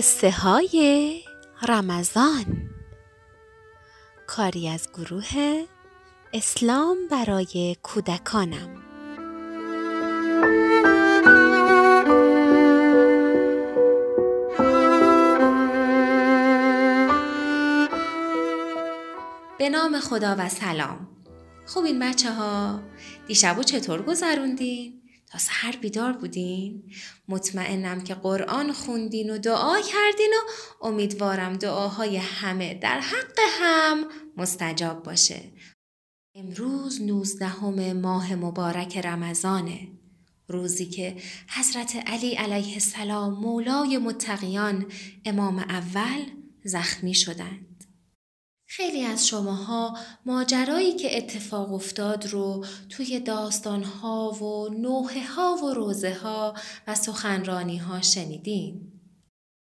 قصه های رمضان. کاری از گروه اسلام برای کودکانم. به نام خدا و سلام. خوبین بچه ها دیشبو چطور گذروندین؟ تا سحر بیدار بودین؟ مطمئنم که قرآن خوندین و دعا کردین و امیدوارم دعاهای همه در حق هم مستجاب باشه. امروز نوزدهم ماه مبارک رمضانه. روزی که حضرت علی علیه السلام مولای متقیان امام اول زخمی شدند. خیلی از شماها ماجرایی که اتفاق افتاد رو توی داستانها و نوحه ها و روزه ها و سخنرانی ها شنیدین.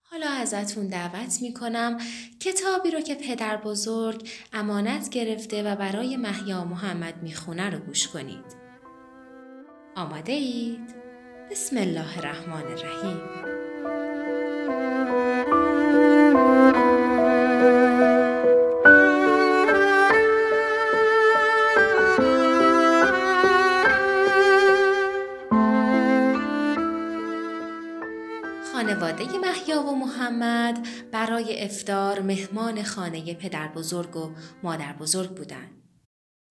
حالا ازتون دعوت می‌کنم کتابی رو که پدر بزرگ امانت گرفته و برای محیا محمد می‌خونه رو گوش کنید. آماده اید؟ بسم الله الرحمن الرحیم. محمد برای افتار مهمان خانه پدر بزرگ و مادر بزرگ بودن.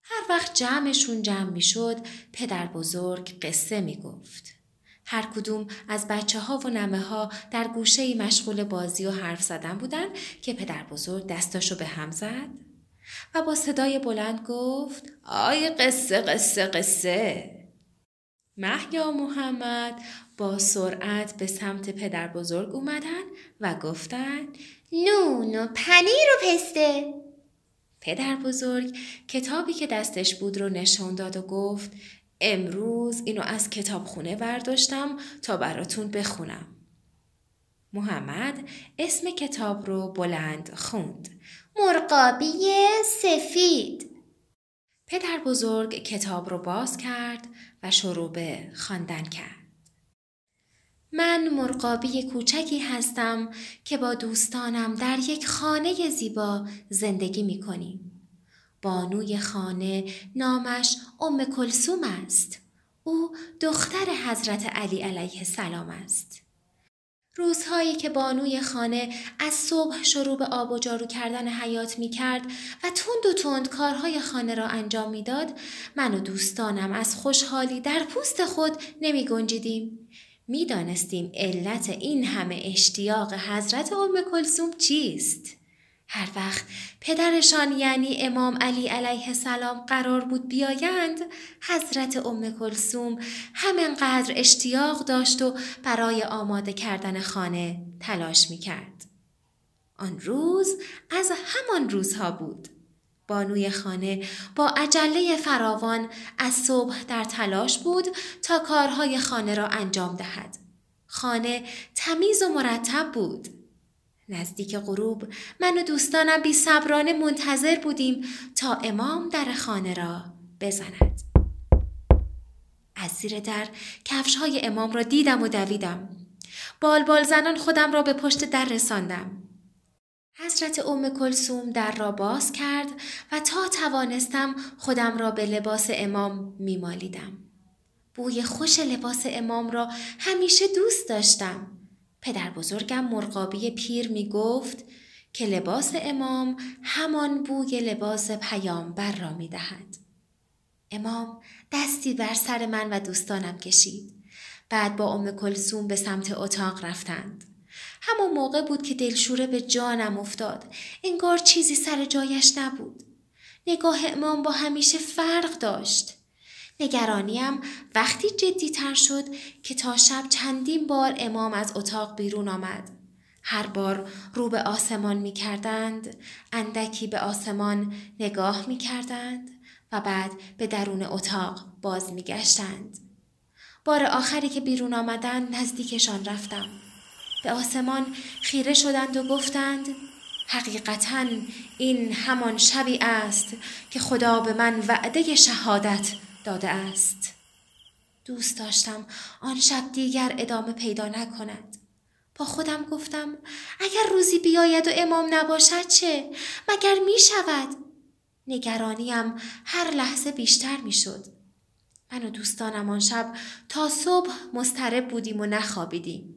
هر وقت جمعشون جمع می شد پدر بزرگ قصه می گفت. هر کدوم از بچه ها و نمه ها در گوشه مشغول بازی و حرف زدن بودن که پدر بزرگ دستاشو به هم زد و با صدای بلند گفت آی قصه قصه قصه محیا محمد با سرعت به سمت پدر بزرگ اومدن و گفتن نون و پنیر و پسته پدر بزرگ کتابی که دستش بود رو نشان داد و گفت امروز اینو از کتابخونه برداشتم تا براتون بخونم. محمد اسم کتاب رو بلند خوند. مرقابی سفید پدر بزرگ کتاب رو باز کرد و شروع به خواندن کرد. من مرقابی کوچکی هستم که با دوستانم در یک خانه زیبا زندگی می کنیم. بانوی خانه نامش ام کلسوم است. او دختر حضرت علی علیه السلام است. روزهایی که بانوی خانه از صبح شروع به آب و جارو کردن حیات می کرد و تند و تند کارهای خانه را انجام می‌داد من و دوستانم از خوشحالی در پوست خود نمی گنجیدیم. می دانستیم علت این همه اشتیاق حضرت ام کلسوم چیست؟ هر وقت پدرشان یعنی امام علی علیه السلام قرار بود بیایند حضرت ام کلسوم همینقدر اشتیاق داشت و برای آماده کردن خانه تلاش می کرد. آن روز از همان روزها بود. بانوی خانه با عجله فراوان از صبح در تلاش بود تا کارهای خانه را انجام دهد. خانه تمیز و مرتب بود. نزدیک غروب من و دوستانم بی صبرانه منتظر بودیم تا امام در خانه را بزند. از زیر در کفش های امام را دیدم و دویدم. بال زنان خودم را به پشت در رساندم. حضرت ام کلسوم در را باز کرد و تا توانستم خودم را به لباس امام میمالیدم. بوی خوش لباس امام را همیشه دوست داشتم. پدر بزرگم مرغابی پیر می گفت که لباس امام همان بوی لباس پیامبر را می دهد. امام دستی بر سر من و دوستانم کشید. بعد با ام کلسوم به سمت اتاق رفتند. همون موقع بود که دلشوره به جانم افتاد. انگار چیزی سر جایش نبود. نگاه امام با همیشه فرق داشت. نگرانیم وقتی جدی تر شد که تا شب چندین بار امام از اتاق بیرون آمد. هر بار رو به آسمان می کردند، اندکی به آسمان نگاه می کردند و بعد به درون اتاق باز می گشتند. بار آخری که بیرون آمدند نزدیکشان رفتم. به آسمان خیره شدند و گفتند حقیقتا این همان شبی است که خدا به من وعده شهادت داده است. دوست داشتم آن شب دیگر ادامه پیدا نکند. با خودم گفتم اگر روزی بیاید و امام نباشد چه؟ مگر می شود؟ نگرانیم هر لحظه بیشتر می شد. من و دوستانم آن شب تا صبح مسترب بودیم و نخوابیدیم.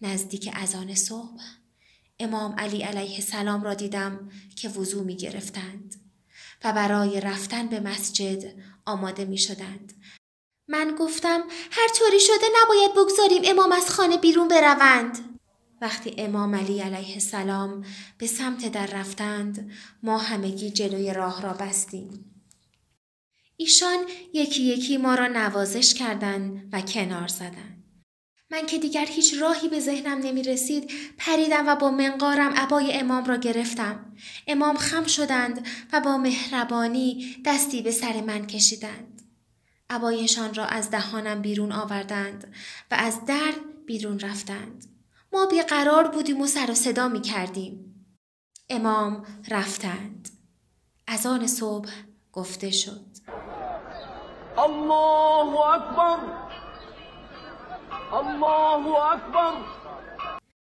نزدیک اذان صبح امام علی علیه السلام را دیدم که وضوع می گرفتند و برای رفتن به مسجد آماده می شدند. من گفتم هر طوری شده نباید بگذاریم امام از خانه بیرون بروند. وقتی امام علی علیه السلام به سمت در رفتند ما همگی جلوی راه را بستیم. ایشان یکی یکی ما را نوازش کردند و کنار زدند. من که دیگر هیچ راهی به ذهنم نمی رسید پریدم و با منقارم عبای امام را گرفتم. امام خم شدند و با مهربانی دستی به سر من کشیدند. عبایشان را از دهانم بیرون آوردند و از در بیرون رفتند. ما بیقرار بودیم و سر و صدا می کردیم. امام رفتند. از آن صبح گفته شد. الله اکبر الله اکبر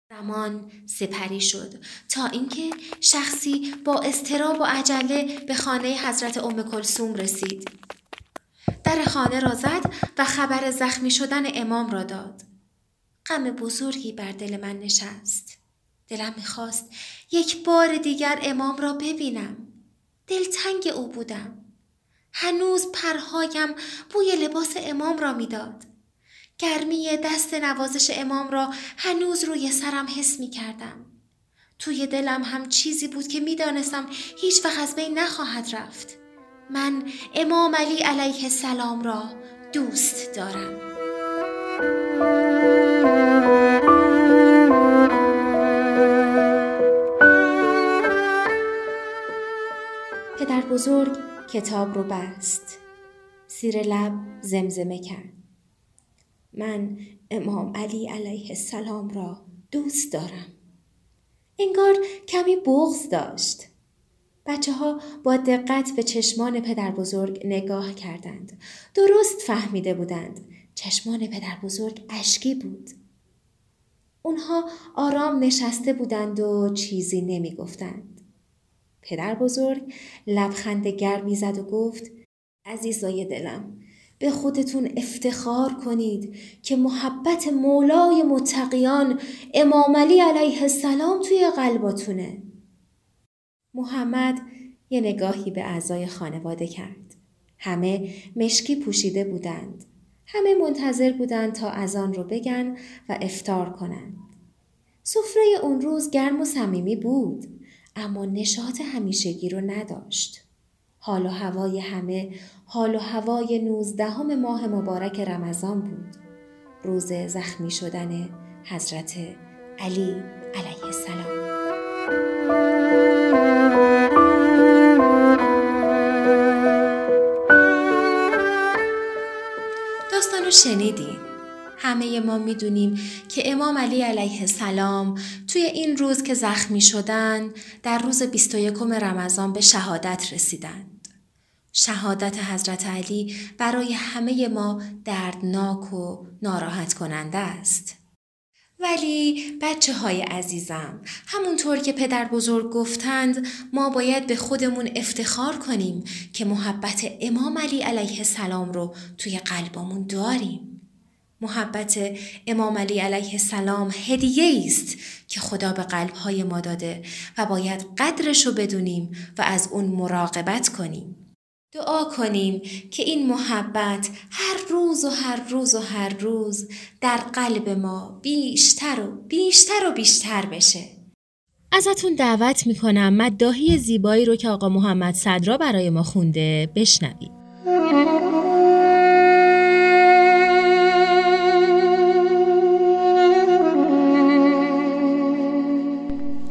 زمان سپری شد. تا اینکه شخصی با استراب و عجله به خانه حضرت ام کلسوم رسید. در خانه را زد و خبر زخمی شدن امام را داد. غم بزرگی بر دل من نشست. دلم می‌خواست یک بار دیگر امام را ببینم. دلتنگ او بودم. هنوز پرهایم بوی لباس امام را می‌داد. گرمی دست نوازش امام را هنوز روی سرم حس می کردم. توی دلم هم چیزی بود که می‌دانستم هیچ وقت از بین نخواهد رفت. من امام علی علیه السلام را دوست دارم. پدر بزرگ کتاب رو بست. سیر لب زمزمه کرد. من امام علی علیه السلام را دوست دارم. انگار کمی بغز داشت. بچه ها با دقت به چشمان پدر بزرگ نگاه کردند. درست فهمیده بودند. چشمان پدر بزرگ اشکی بود. اونها آرام نشسته بودند و چیزی نمی گفتند. پدر بزرگ لبخند گرمی زد و گفت عزیزای دلم به خودتون افتخار کنید که محبت مولای متقیان امام علی علیه السلام توی قلباتونه. محمد یه نگاهی به اعضای خانواده کرد. همه مشکی پوشیده بودند. همه منتظر بودند تا اذان رو بگن و افتار کنند. سفره اون روز گرم و صمیمی بود اما نشاط همیشگی رو نداشت. حال و هوای همه حال و هوای نوزدهم ماه مبارک رمضان بود روز زخمی شدن حضرت علی علیه السلام داستانو شنیدین همه ما می‌دونیم که امام علی علیه السلام توی این روز که زخمی شدن در روز 21 رمضان به شهادت رسیدند. شهادت حضرت علی برای همه ما دردناک و ناراحت کننده است. ولی بچه های عزیزم همونطور که پدر بزرگ گفتند ما باید به خودمون افتخار کنیم که محبت امام علی علیه السلام رو توی قلبمون داریم. محبت امام علی علیه السلام هدیه است که خدا به قلبهای ما داده و باید قدرش رو بدونیم و از اون مراقبت کنیم. دعا کنیم که این محبت هر روز و هر روز و هر روز در قلب ما بیشتر و بیشتر و بیشتر بشه. ازتون دعوت می‌کنم مداهی زیبایی رو که آقا محمد صدرا برای ما خونده بشنوید.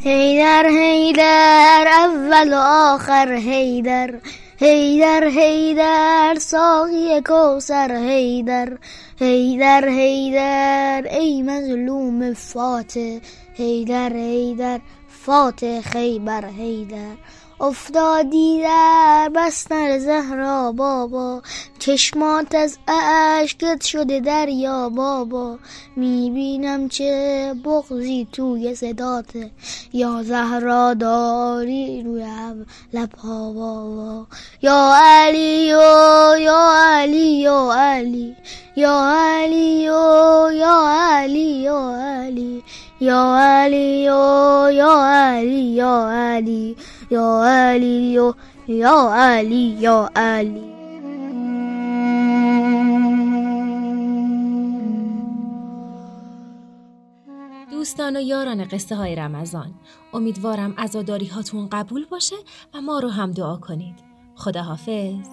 هیدر هیدر اول و آخر هیدر هیدر هیدر ساقی کوسر هیدر هیدر هیدر ای مظلوم فاتح هیدر هیدر فاتح خیبر هیدر. افتادی در بستر زهرا بابا. چشمات از اشکت شده دریا بابا. می‌بینم چه بغزی توی صداته یا زهرا داری روی لبها بابا. یا علی یا علی یا علی. یا علی یا علی یا علی. یا علی یا علی یا علی. یا علی یا علی یا علی دوستان و یاران قصه های رمضان امیدوارم ازاداری هاتون قبول باشه و ما رو هم دعا کنید. خدا حافظ